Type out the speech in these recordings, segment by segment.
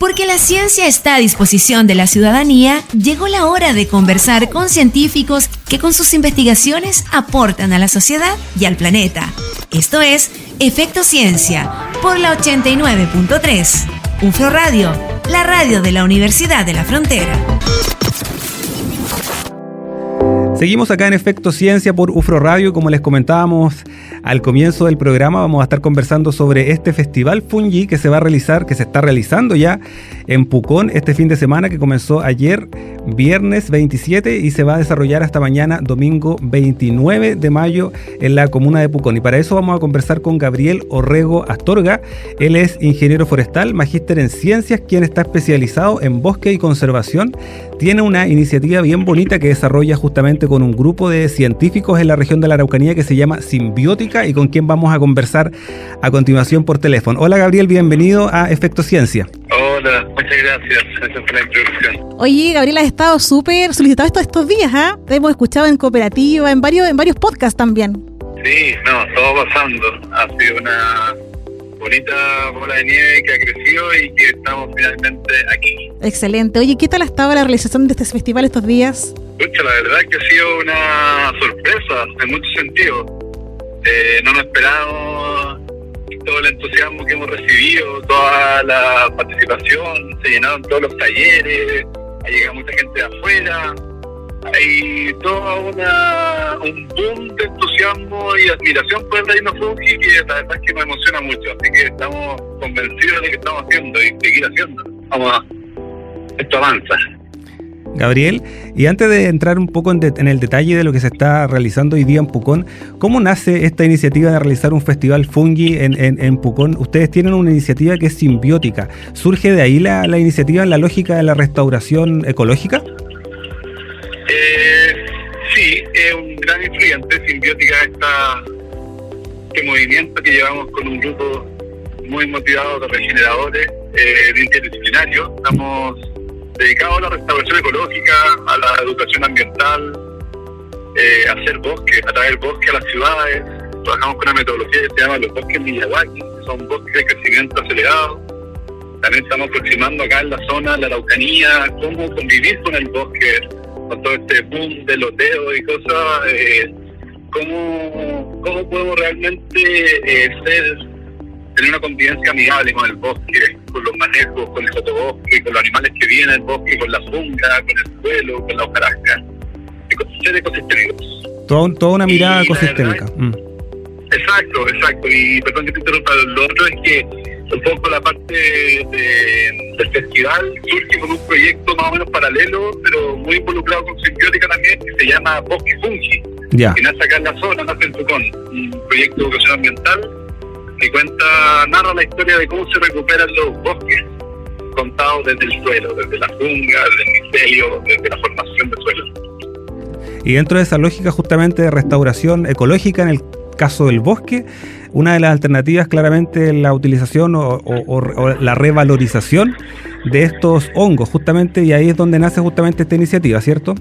Porque la ciencia está a disposición de la ciudadanía, llegó la hora de conversar con científicos que con sus investigaciones aportan a la sociedad y al planeta. Esto es Efecto Ciencia por la 89.3. UFRO Radio, la radio de la Universidad de la Frontera. Seguimos acá en Efecto Ciencia por UFRO Radio. Como les comentábamos al comienzo del programa, vamos a estar conversando sobre este festival Fungi que se va a realizar, que se está realizando ya en Pucón este fin de semana, que comenzó ayer, viernes 27, y se va a desarrollar hasta mañana, domingo 29 de mayo, en la comuna de Pucón. Y para eso vamos a conversar con Gabriel Orrego Astorga. Él es ingeniero forestal, magíster en ciencias, quien está especializado en bosque y conservación. Tiene una iniciativa bien bonita que desarrolla justamente con un grupo de científicos en la región de la Araucanía que se llama Simbiótica y con quien vamos a conversar a continuación por teléfono. Hola Gabriel, bienvenido a Efecto Ciencia. Hola, muchas gracias. Gracias por la introducción. Oye, Gabriel, has estado súper solicitado estos, estos días, ¿ah? Te hemos escuchado en cooperativa, en varios, en varios podcasts también. Sí, no, todo pasando. Ha sido una bonita bola de nieve que ha crecido y que estamos finalmente aquí. Excelente. Oye, ¿qué tal ha estado la realización de este festival estos días? Pucha, la verdad es que ha sido una sorpresa en muchos sentidos. Eh, no nos esperábamos todo el entusiasmo que hemos recibido, toda la participación, se llenaron todos los talleres, ha llegado mucha gente de afuera, hay todo una, un boom de entusiasmo y admiración por el reino fungi que la verdad es que nos emociona mucho, así que estamos convencidos de que estamos haciendo y seguir haciendo. Vamos a, esto avanza. Gabriel, y antes de entrar un poco en, de- en el detalle de lo que se está realizando hoy día en Pucón, ¿cómo nace esta iniciativa de realizar un festival fungi en, en- en Pucón? Ustedes tienen una iniciativa que es simbiótica. ¿Surge de ahí la, la iniciativa en la lógica de la restauración ecológica? Eh, sí, es un gran influyente simbiótica esta, este movimiento que llevamos con un grupo muy motivado de regeneradores eh, de interdisciplinario. Estamos dedicados a la restauración ecológica, a la educación ambiental, eh, a hacer bosques, a traer bosque a las ciudades. Trabajamos con una metodología que se llama los bosques Miyawaki, que son bosques de crecimiento acelerado. También estamos aproximando acá en la zona, la Araucanía, cómo convivir con el bosque, con todo este boom de loteo y cosas, eh, cómo, cómo podemos realmente eh, ser, tener una convivencia amigable con el bosque, con los manejos, con el sotobosque, con los animales que viven en el bosque, con la funga, con el suelo, con la hojarasca, ser ecosistémicos. Todo- toda una mirada Y ecosistémica. verdad- Mm. Exacto, exacto. Y perdón que te interrumpa, lo otro es que un poco la parte de- del festival surge con un proyecto más o menos paralelo, pero muy involucrado con simbiótica también, que se llama Bosque Fungi, Ya. que nace acá en la zona, nace en Tucón, un proyecto de educación ambiental que cuenta, narra la historia de cómo se recuperan los bosques, contados desde el suelo, desde la funga, desde el micelio, desde la formación del suelo. Y dentro de esa lógica justamente de restauración ecológica, en el caso del bosque, una de las alternativas claramente es la utilización o, o- o- la revalorización de estos hongos, justamente, y ahí es donde nace justamente esta iniciativa, ¿cierto?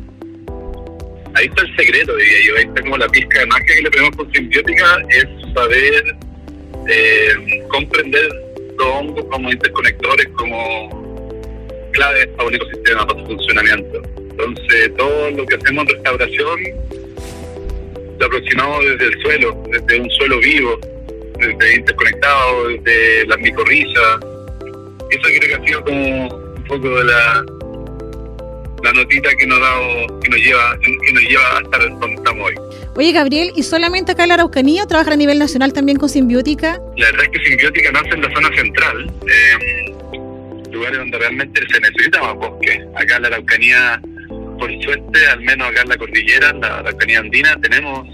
ahí está el secreto, diría yo, ahí está como la pizca de magia que le ponemos con simbiótica, es saber eh, comprender los hongos como interconectores, como claves para un ecosistema, para su funcionamiento. Entonces, todo lo que hacemos en restauración lo aproximamos desde el suelo, desde un suelo vivo, desde interconectado, desde las micorrizas. Eso creo que ha sido como un poco de la, la notita que nos ha dado, que nos lleva, que nos lleva a estar donde estamos hoy. Oye, Gabriel, ¿y solamente acá en la Araucanía o trabajan a nivel nacional también con simbiótica? La verdad es que Simbiótica nace en la zona central, eh, lugares donde realmente se necesita más bosque. Acá en la Araucanía, por suerte, al menos acá en la cordillera, en la Araucanía andina, tenemos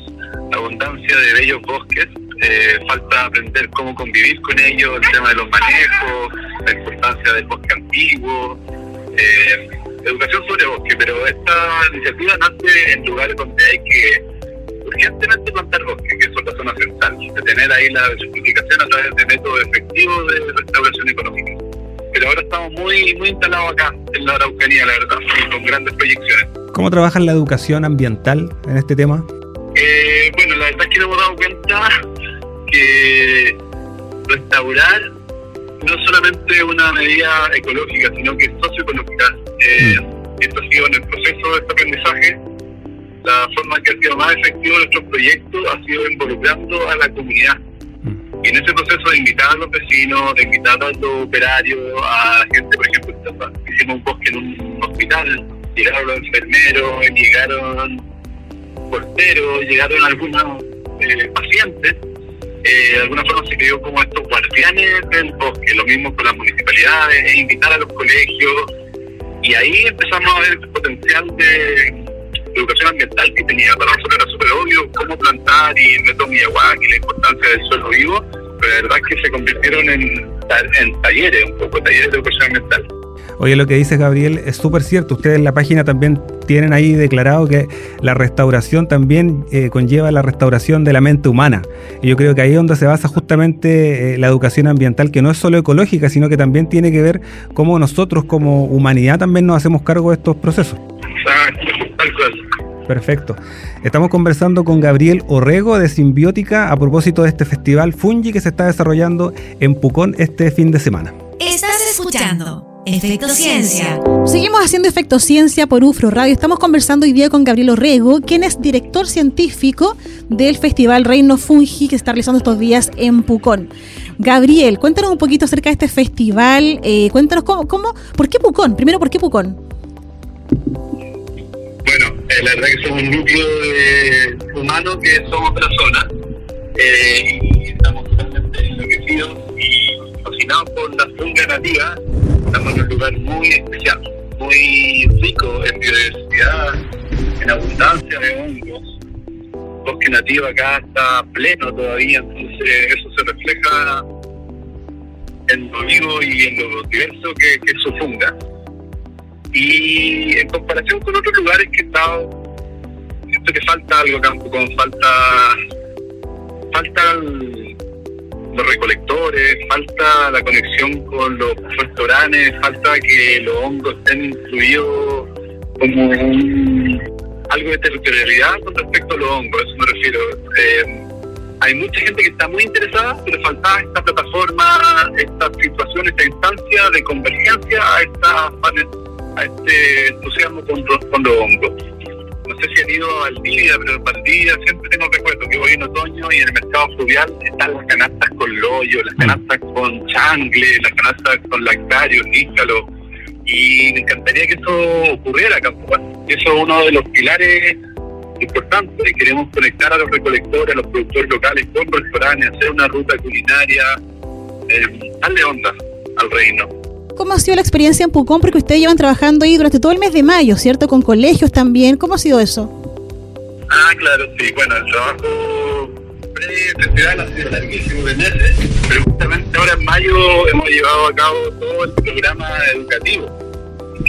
abundancia de bellos bosques. Eh, falta aprender cómo convivir con ellos, el tema de los manejos, la importancia del bosque antiguo, eh, educación sobre bosque, pero esta iniciativa nace en lugares donde hay que urgentemente plantar bosque, que es la zona central, de tener ahí la certificación a través de métodos efectivos de restauración económica. Pero ahora estamos muy muy instalados acá, en la Araucanía, la verdad, con grandes proyecciones. ¿Cómo trabajan la educación ambiental en este tema? Eh, bueno, la verdad es que nos hemos dado cuenta que restaurar no solamente una medida ecológica, sino que socioecológica. Eh, Esto ha sido en el proceso de este aprendizaje. La forma que ha sido más efectivo nuestro proyecto ha sido involucrando a la comunidad. Y en ese proceso de invitar a los vecinos, de invitar a los operarios, a la gente, por ejemplo, hicimos un bosque en un hospital, llegaron los enfermeros, llegaron porteros, llegaron algunos eh, pacientes eh, de alguna forma se creó como estos guardianes del bosque, lo mismo con las municipalidades, e invitar a los colegios, y ahí empezamos a ver el potencial de educación ambiental que tenía. Para nosotros era súper obvio cómo plantar y el método Miyawaki, la importancia del suelo vivo, pero la verdad que se convirtieron en, en talleres, un poco talleres de educación ambiental. Oye, lo que dice Gabriel es súper cierto. Ustedes en la página también tienen ahí declarado que la restauración también eh, conlleva la restauración de la mente humana. Y yo creo que ahí es donde se basa justamente eh, la educación ambiental, que no es solo ecológica, sino que también tiene que ver cómo nosotros como humanidad también nos hacemos cargo de estos procesos. Perfecto. Estamos conversando con Gabriel Orrego de Simbiótica a propósito de este festival Fungi que se está desarrollando en Pucón este fin de semana. Estás escuchando Efecto Ciencia. Seguimos haciendo Efecto Ciencia por UFRO Radio. Estamos conversando hoy día con Gabriel Orrego, quien es director científico del Festival Reino Fungi que se está realizando estos días en Pucón. Gabriel, cuéntanos un poquito acerca de este festival. Eh, cuéntanos cómo, cómo, ¿por qué Pucón? Primero, ¿por qué Pucón? Bueno, eh, la verdad que somos un núcleo de humanos que somos zona eh, y estamos totalmente enloquecidos fascinados por la funga nativa estamos en un lugar muy especial, muy rico en biodiversidad, en abundancia de hongos. El bosque nativo acá está pleno todavía, entonces eso se refleja en lo vivo y en lo diverso que, que es su funga. Y en comparación con otros lugares que he estado, siento que falta algo campo, como falta falta falta la conexión con los restaurantes, falta que los hongos estén incluidos como algo de territorialidad con respecto a los hongos, a eso me refiero. Eh, hay mucha gente que está muy interesada, pero falta esta plataforma, esta situación, esta instancia de convergencia a, esta, a este entusiasmo con, con los hongos no sé si han ido al día, pero al día siempre tengo recuerdo que voy en otoño y en el mercado fluvial están las canastas con loyo, las canastas con changle, las canastas con lactario, nícalo. Y me encantaría que eso ocurriera acá Eso es uno de los pilares importantes. Queremos conectar a los recolectores, a los productores locales con restaurantes, hacer una ruta culinaria, eh, darle onda al reino. ¿Cómo ha sido la experiencia en Pucón? Porque ustedes llevan trabajando ahí durante todo el mes de mayo, ¿cierto? Con colegios también. ¿Cómo ha sido eso? Ah, claro, sí. Bueno, el trabajo pre-festival ha sido larguísimo de meses, pero justamente ahora en mayo hemos llevado a cabo todo el programa educativo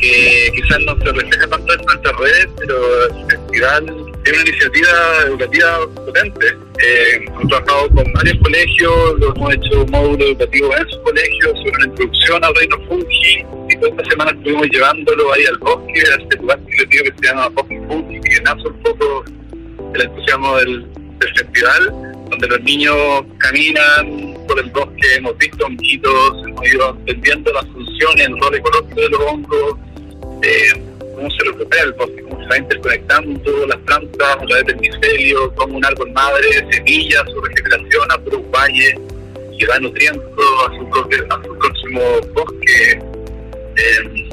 que quizás no se refleja tanto en nuestras redes, pero el festival es una iniciativa educativa potente. Eh, hemos trabajado con varios colegios, lo hemos hecho un módulo educativo en sus colegios sobre una introducción al reino fungi y toda esta semana estuvimos llevándolo ahí al bosque, a este lugar que se llama Bosque Fungi, que nace un poco el entusiasmo del, festival, donde los niños caminan por el bosque, hemos visto honguitos, hemos ido entendiendo las funciones, el rol ecológico de los hongos, eh, cómo se recupera el bosque, va interconectando las plantas a través del micelio, como un árbol madre, semillas, su regeneración a un valle que va nutriendo a su, a su próximo bosque. Eh,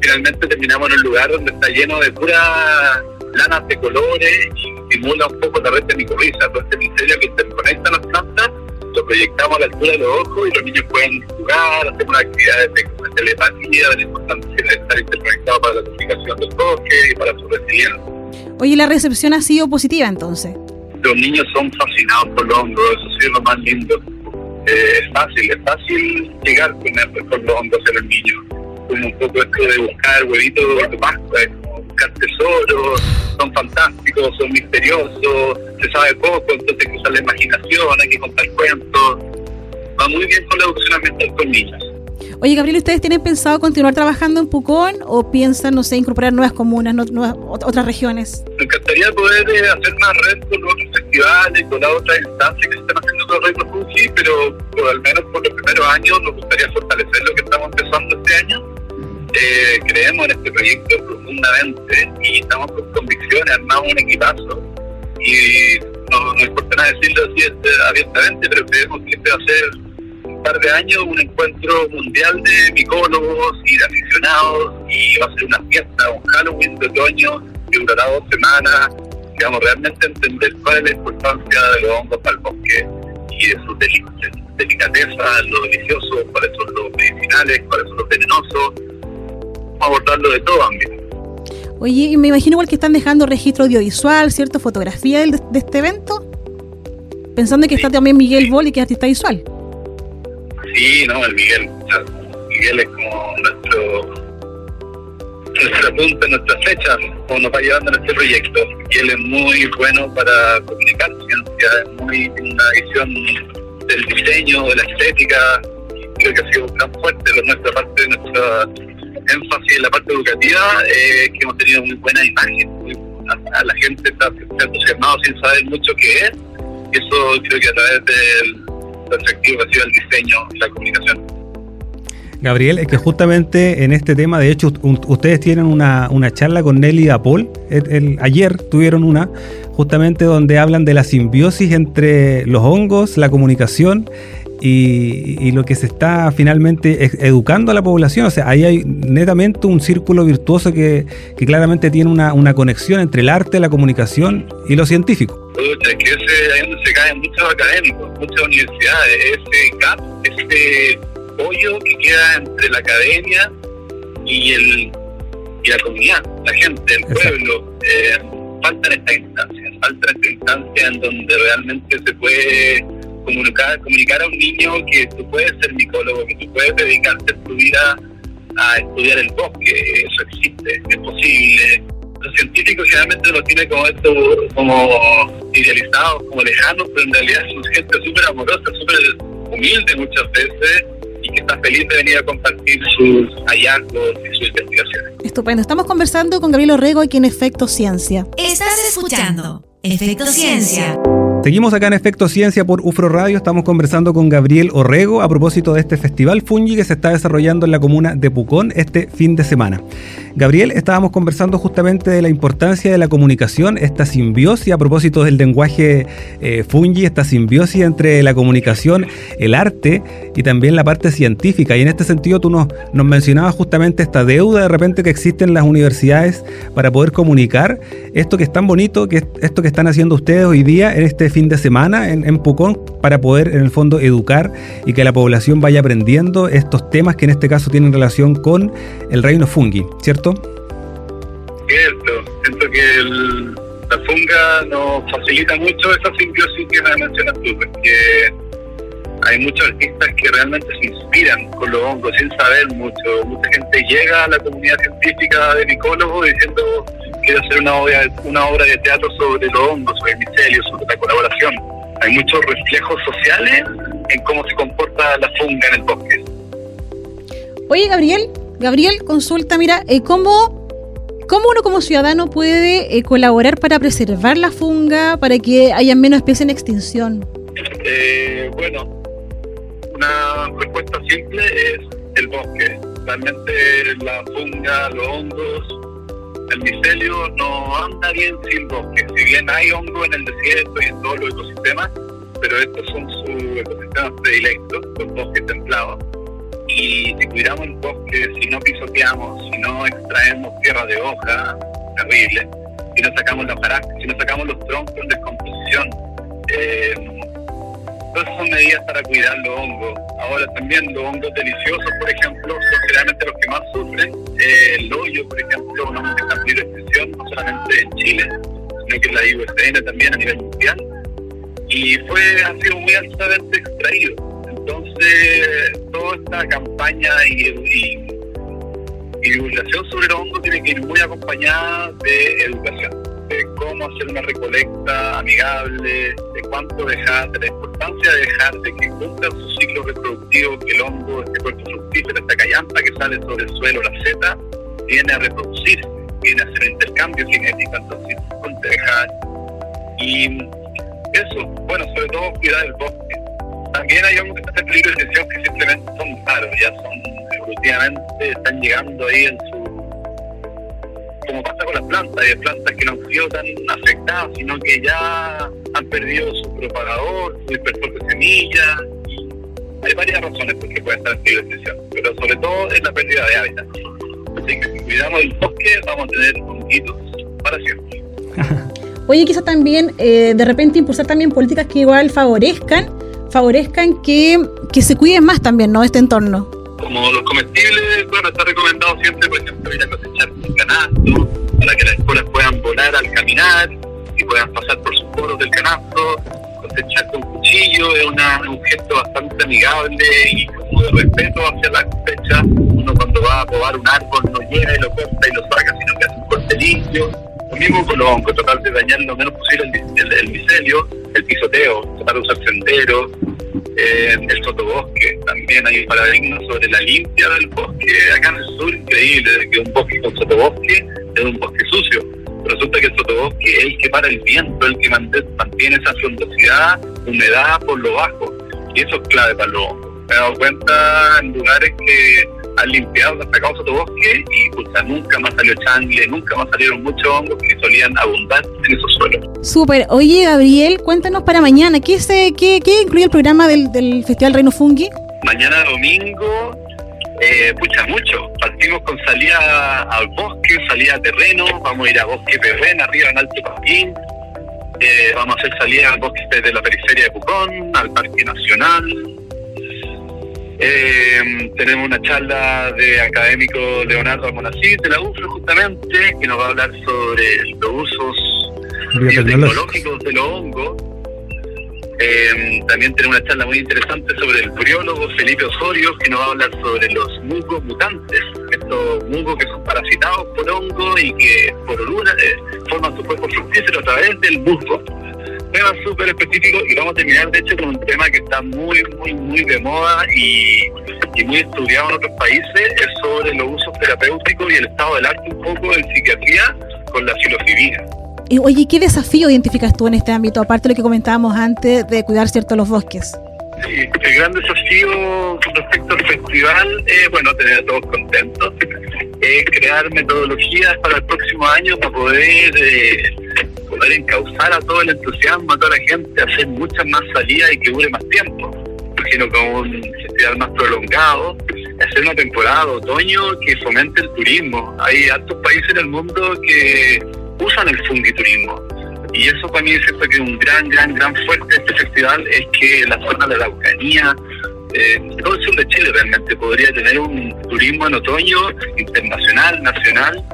finalmente terminamos en un lugar donde está lleno de puras lanas de colores y simula un poco la red de micorriza, todo este micelio que interconecta las plantas proyectamos a la altura de los ojos y los niños pueden jugar, hacer una actividad de, telepatía, de la importancia de estar interconectados para la comunicación del bosque y para su resiliencia. Oye, ¿la recepción ha sido positiva entonces? Los niños son fascinados por los hongos, eso sí es lo más lindo. Eh, es fácil, es fácil llegar con, con los hongos en el niño. Como un poco esto de buscar huevitos de Pascua, buscar tesoros, son fantásticos, son misteriosos, se sabe poco, entonces hay que usar la imaginación, hay que contar cuentos. Va muy bien con la educación ambiental con niños. Oye, Gabriel, ¿ustedes tienen pensado continuar trabajando en Pucón o piensan, no sé, incorporar nuevas comunas, nuevas, otras regiones? Me encantaría poder eh, hacer una red con otros festivales, con las otras instancias que se están haciendo nuestro reino Fuji, pero por, al menos por los primeros años nos gustaría fortalecer lo que estamos empezando este año. Eh, creemos en este proyecto profundamente y estamos con convicciones, armamos un equipazo. Y no, no importa nada decirlo así este, abiertamente, pero creemos que este va a ser un par de años un encuentro mundial de micólogos y de aficionados y va a ser una fiesta, un Halloween de otoño que durará dos semanas, que vamos realmente entender cuál es la importancia de los hongos para el bosque y de sus delicadezas, lo delicioso, cuáles son los medicinales, cuáles son los venenosos, vamos a abordarlo de todo ámbito. Oye, y me imagino igual que están dejando registro audiovisual, ¿cierto? Fotografía de, de este evento. Pensando que está también Miguel Bol y que es artista visual. Sí, no, el Miguel. o sea, Miguel es como nuestro nuestra punta, nuestra fecha, como nos va llevando en este proyecto. Y él es muy bueno para comunicar ciencia, es muy tiene una visión del diseño, de la estética. Creo que ha sido tan fuerte de nuestra parte, nuestra énfasis en la parte educativa, eh, que hemos tenido muy buena imagen. A, la gente está, está sin saber mucho qué es. Y eso creo que a través del atractivo que ha el diseño y la comunicación. Gabriel, es que justamente en este tema, de hecho, ustedes tienen una, una charla con Nelly Apol. El- ayer tuvieron una, justamente donde hablan de la simbiosis entre los hongos, la comunicación y, y lo que se está finalmente educando a la población. O sea, ahí hay netamente un círculo virtuoso que, que claramente tiene una, una conexión entre el arte, la comunicación y lo científico. Es que ese, ahí se caen muchos académicos, muchas universidades, ese gap, ese hoyo que queda entre la academia y el y la comunidad, la gente, el Exacto. pueblo. Eh, faltan estas instancias, falta esta instancia en donde realmente se puede comunicar, comunicar a un niño que tú puedes ser micólogo, que tú puedes dedicarte tu vida a estudiar el bosque, eso existe, es posible. Los científicos generalmente lo tienen como esto, como idealizados, como lejanos, pero en realidad son gente súper amorosa, súper humilde muchas veces y que está feliz de venir a compartir sus hallazgos y sus investigaciones. Estupendo. Estamos conversando con Gabriel Orrego aquí en Efecto Ciencia. Estás escuchando Efecto Ciencia. Seguimos acá en Efecto Ciencia por UFRO Radio. Estamos conversando con Gabriel Orrego a propósito de este festival Fungi que se está desarrollando en la comuna de Pucón este fin de semana. Gabriel, estábamos conversando justamente de la importancia de la comunicación, esta simbiosis a propósito del lenguaje eh, Fungi, esta simbiosis entre la comunicación, el arte y también la parte científica. Y en este sentido tú nos, nos mencionabas justamente esta deuda de repente que existe en las universidades para poder comunicar esto que es tan bonito, que es esto que están haciendo ustedes hoy día en este fin de semana en, en Pucón para poder en el fondo educar y que la población vaya aprendiendo estos temas que en este caso tienen relación con el reino fungi, ¿cierto? Cierto, siento que el- la funga nos facilita mucho esa simbiosis que me mencionas tú, porque hay muchos artistas que realmente se inspiran con los hongos sin saber mucho. Mucha gente llega a la comunidad científica de micólogos diciendo quiero hacer una obra, una obra de teatro sobre los hongos, sobre el micelio, sobre la colaboración. Hay muchos reflejos sociales en cómo se comporta la funga en el bosque. Oye, Gabriel, Gabriel, consulta, mira, eh, ¿cómo, ¿cómo uno como ciudadano puede eh, colaborar para preservar la funga, para que haya menos especies en extinción? Eh, bueno, una respuesta simple es el bosque. Realmente la funga, los hongos, el micelio no anda bien sin bosque. Si bien hay hongo en el desierto y en todos los ecosistemas, pero estos son sus ecosistemas predilectos, los bosques templados. Y si cuidamos el bosque, si no pisoteamos, si no extraemos tierra de hoja, terrible, si no sacamos las hojarascas, si no sacamos los troncos en descomposición, eh, Todas son medidas para cuidar los hongos. Ahora también los hongos deliciosos, por ejemplo, son generalmente los que más sufren. Eh, el hoyo, por ejemplo, un hongo que está en extinción, no solamente en Chile, sino que en la IUCN también a nivel mundial. Y fue, ha sido muy altamente extraído. Entonces, toda esta campaña y, y, divulgación sobre los hongos tiene que ir muy acompañada de educación de cómo hacer una recolecta amigable, de cuánto dejar, de la importancia de dejar de que cumpla su ciclo reproductivo, que el hongo, este cuerpo fructífero, esta callampa que sale sobre el suelo, la seta, viene a reproducirse, viene a hacer intercambio genético, entonces dejar. Y eso, bueno, sobre todo cuidar el bosque, también hay peligro de extinción que simplemente son raros, ya son evolutivamente, están llegando ahí en su como pasa con las plantas, hay plantas que no han sido tan afectadas, sino que ya han perdido su propagador, su dispersor de semillas. Hay varias razones por qué puede estar en peligro de extinción, pero sobre todo es la pérdida de hábitat. Así que si cuidamos el bosque, vamos a tener honguitos para siempre. Oye, quizás también eh, de repente impulsar también políticas que igual favorezcan, favorezcan que, que se cuiden más también, ¿no? Este entorno. Como los comestibles, bueno, está recomendado siempre, por ejemplo, ir a cosechar canasto para que las escuelas puedan volar al caminar y puedan pasar por sus poros del canasto. Cosechar con cuchillo es una, un gesto bastante amigable y como de respeto hacia la cosecha. Uno cuando va a podar un árbol no llega y lo corta y lo saca, sino que hace un corte limpio lo mismo con los hongos, tratar de dañar lo menos posible el, el, micelio, el pisoteo, tratar de usar senderos, eh, el sotobosque. También hay un paradigma sobre la limpia del bosque. Acá en el sur, increíble, que un bosque con sotobosque es un bosque sucio. Resulta que el sotobosque es el que para el viento, el que mantiene esa frondosidad, humedad por lo bajo. Y eso es clave para los hongos. Me he dado cuenta en lugares que han limpiado, han sacado sotobosque y puta, nunca más salió changle, nunca más salieron muchos hongos que solían abundar en esos suelos. Súper. Oye, Gabriel, cuéntanos para mañana, ¿qué, se, qué, qué incluye el programa del, del Festival Reino Fungi? Mañana domingo, eh, pucha, mucho. Partimos con salida al bosque, salida a terreno, vamos a ir a Bosque Perren, arriba en Alto Paquín. Eh, vamos a hacer salida al bosque de la periferia de Pucón, al Parque Nacional, eh, tenemos una charla de académico Leonardo Almonacid de la UFRO justamente, que nos va a hablar sobre los usos biotecnológicos de los hongos. Eh, también tenemos una charla muy interesante sobre el biólogo Felipe Osorio, que nos va a hablar sobre los musgos mutantes, estos musgos que son parasitados por hongos y que por orura eh, forman su cuerpo fructífero a través del musgo tema súper específico y vamos a terminar de hecho con un tema que está muy, muy, muy de moda y, muy estudiado en otros países, es sobre los usos terapéuticos y el estado del arte un poco en psiquiatría con la filosofía. Y, oye, ¿qué desafío identificas tú en este ámbito, aparte de lo que comentábamos antes de cuidar cierto los bosques? Sí, el gran desafío respecto al festival es, bueno, tener a todos contentos, es crear metodologías para el próximo año para poder eh, poder encauzar a todo el entusiasmo, a toda la gente, hacer muchas más salidas y que dure más tiempo. Imagino con un festival más prolongado, hacer una temporada de otoño que fomente el turismo. Hay altos países en el mundo que usan el fungiturismo. Y eso para mí es cierto que un gran, gran, gran fuerte de este festival es que la zona de la Araucanía, eh, todo el sur de Chile realmente podría tener un turismo en otoño internacional, nacional,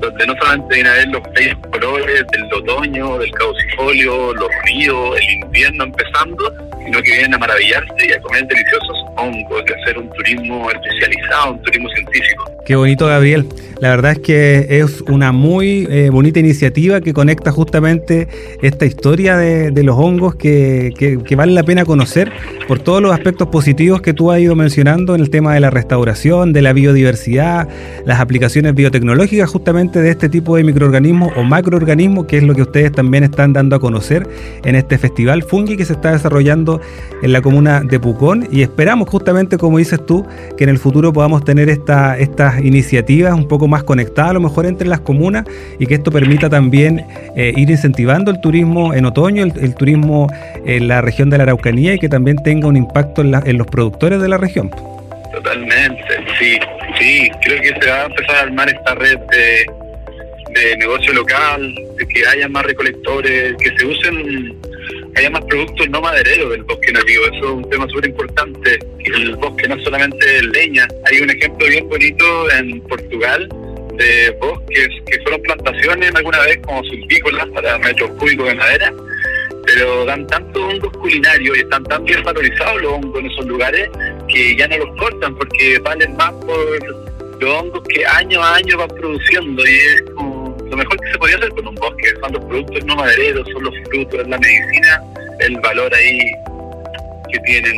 donde no solamente vienen a ver los bellos colores del otoño, del caucifolio, los ríos, el invierno empezando, sino que vienen a maravillarse y a comer deliciosos hongos, de hacer un turismo especializado, un turismo científico. Qué bonito, Gabriel. La verdad es que es una muy eh, bonita iniciativa que conecta justamente esta historia de, de los hongos que, que, que, vale la pena conocer por todos los aspectos positivos que tú has ido mencionando en el tema de la restauración, de la biodiversidad, las aplicaciones biotecnológicas justamente de este tipo de microorganismos o macroorganismos, que es lo que ustedes también están dando a conocer en este festival Fungi que se está desarrollando en la comuna de Pucón y esperamos justamente, como dices tú, que en el futuro podamos tener esta, estas iniciativas un poco más conectadas a lo mejor entre las comunas y que esto permita también eh, ir incentivando el turismo en otoño, el, el, turismo en la región de la Araucanía y que también tenga un impacto en, la, en los productores de la región. Totalmente, sí, sí, creo que se va a empezar a armar esta red de, de negocio local, de que haya más recolectores, que se usen haya más productos no madereros del bosque nativo. Eso es un tema súper importante. El bosque no solamente es leña. Hay un ejemplo bien bonito en Portugal de bosques que fueron plantaciones alguna vez como sulpícolas para metros cúbicos de madera, pero dan tantos hongos culinarios y están tan bien valorizados los hongos en esos lugares que ya no los cortan porque valen más por los hongos que año a año van produciendo y es como lo mejor que se podía hacer con un bosque. Son los productos no madereros, son los frutos, la medicina, el valor ahí que tienen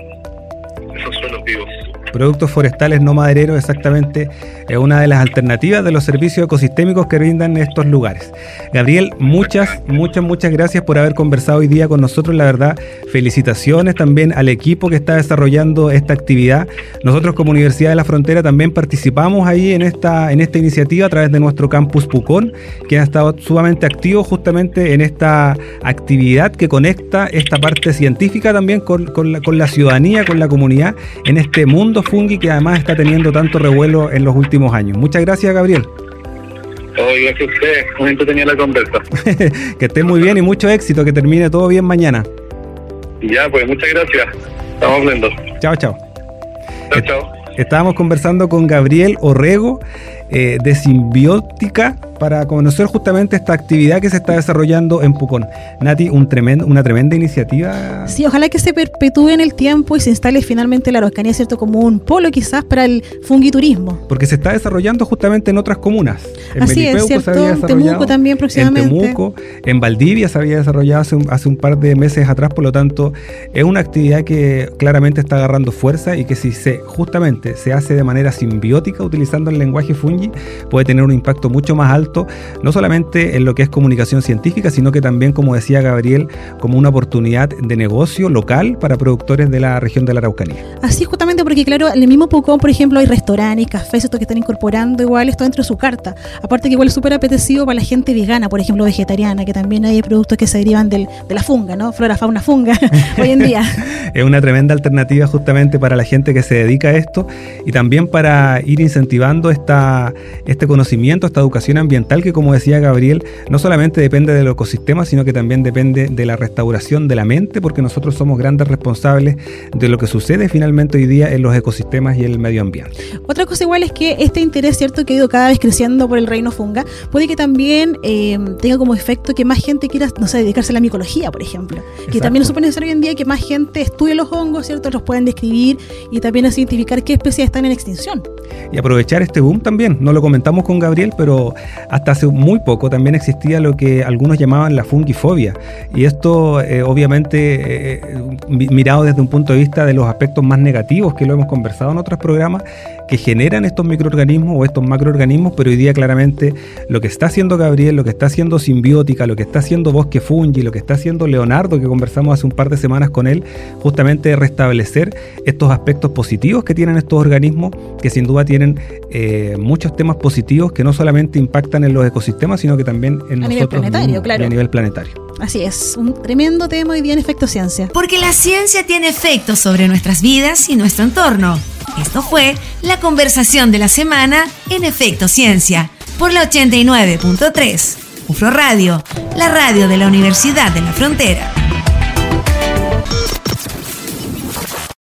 esos suelos vivos. Productos forestales no madereros exactamente es una de las alternativas de los servicios ecosistémicos que brindan estos lugares. Gabriel, muchas, muchas, muchas gracias por haber conversado hoy día con nosotros. La verdad, felicitaciones también al equipo que está desarrollando esta actividad. Nosotros como Universidad de la Frontera también participamos ahí en esta, en esta iniciativa a través de nuestro campus Pucón, que ha estado sumamente activo justamente en esta actividad que conecta esta parte científica también con, con, la, con la ciudadanía, con la comunidad, en este mundo fungi que además está teniendo tanto revuelo en los últimos años. Muchas gracias, Gabriel. Hoy gracias a usted, momento tenía la conversa. que esté muy bien y mucho éxito, que termine todo bien mañana. Ya, pues muchas gracias. Estamos hablando. Chao, chao. Chao, chao. Estábamos conversando con Gabriel Orrego eh, de Simbiótica para conocer justamente esta actividad que se está desarrollando en Pucón. Nati, un tremendo, una tremenda iniciativa. Sí, ojalá que se perpetúe en el tiempo y se instale finalmente la Araucanía, ¿cierto? Como un polo quizás para el fungiturismo. Porque se está desarrollando justamente en otras comunas. En Así es, ¿cierto? En Temuco también próximamente. En Temuco, en Valdivia se había desarrollado hace un, hace un par de meses atrás, por lo tanto, es una actividad que claramente está agarrando fuerza y que si se justamente se hace de manera simbiótica, utilizando el lenguaje fungi, puede tener un impacto mucho más alto no solamente en lo que es comunicación científica, sino que también, como decía Gabriel, como una oportunidad de negocio local para productores de la región de la Araucanía. Así es, justamente porque, claro, en el mismo Pucón, por ejemplo, hay restaurantes, cafés, estos que están incorporando igual esto dentro de su carta. Aparte que igual es súper apetecido para la gente vegana, por ejemplo, vegetariana, que también hay productos que se derivan del, de la funga, ¿no? Flora, fauna, funga, hoy en día. es una tremenda alternativa justamente para la gente que se dedica a esto y también para ir incentivando esta, este conocimiento, esta educación ambiental tal que, como decía Gabriel, no solamente depende del ecosistema, sino que también depende de la restauración de la mente, porque nosotros somos grandes responsables de lo que sucede finalmente hoy día en los ecosistemas y el medio ambiente. Otra cosa igual es que este interés, cierto, que ha ido cada vez creciendo por el reino funga, puede que también eh, tenga como efecto que más gente quiera, no sé, dedicarse a la micología, por ejemplo. Que también nos supone necesario hoy en día que más gente estudie los hongos, ¿cierto? Los pueden describir y también así identificar qué especies están en extinción. Y aprovechar este boom también. No lo comentamos con Gabriel, pero hasta hace muy poco también existía lo que algunos llamaban la fungifobia. Y esto eh, obviamente eh, mirado desde un punto de vista de los aspectos más negativos que lo hemos conversado en otros programas, que generan estos microorganismos o estos macroorganismos, pero hoy día claramente lo que está haciendo Gabriel, lo que está haciendo Simbiótica, lo que está haciendo Bosque Fungi, lo que está haciendo Leonardo, que conversamos hace un par de semanas con él, justamente restablecer estos aspectos positivos que tienen estos organismos, que sin duda tienen eh, muchos temas positivos que no solamente impactan en los ecosistemas, sino que también en a nosotros nivel planetario, claro. a nivel planetario. Así es, un tremendo tema hoy día en Efecto Ciencia. Porque la ciencia tiene efectos sobre nuestras vidas y nuestro entorno. Esto fue la conversación de la semana en Efecto Ciencia por la 89.3. UFRO Radio, la radio de la Universidad de la Frontera.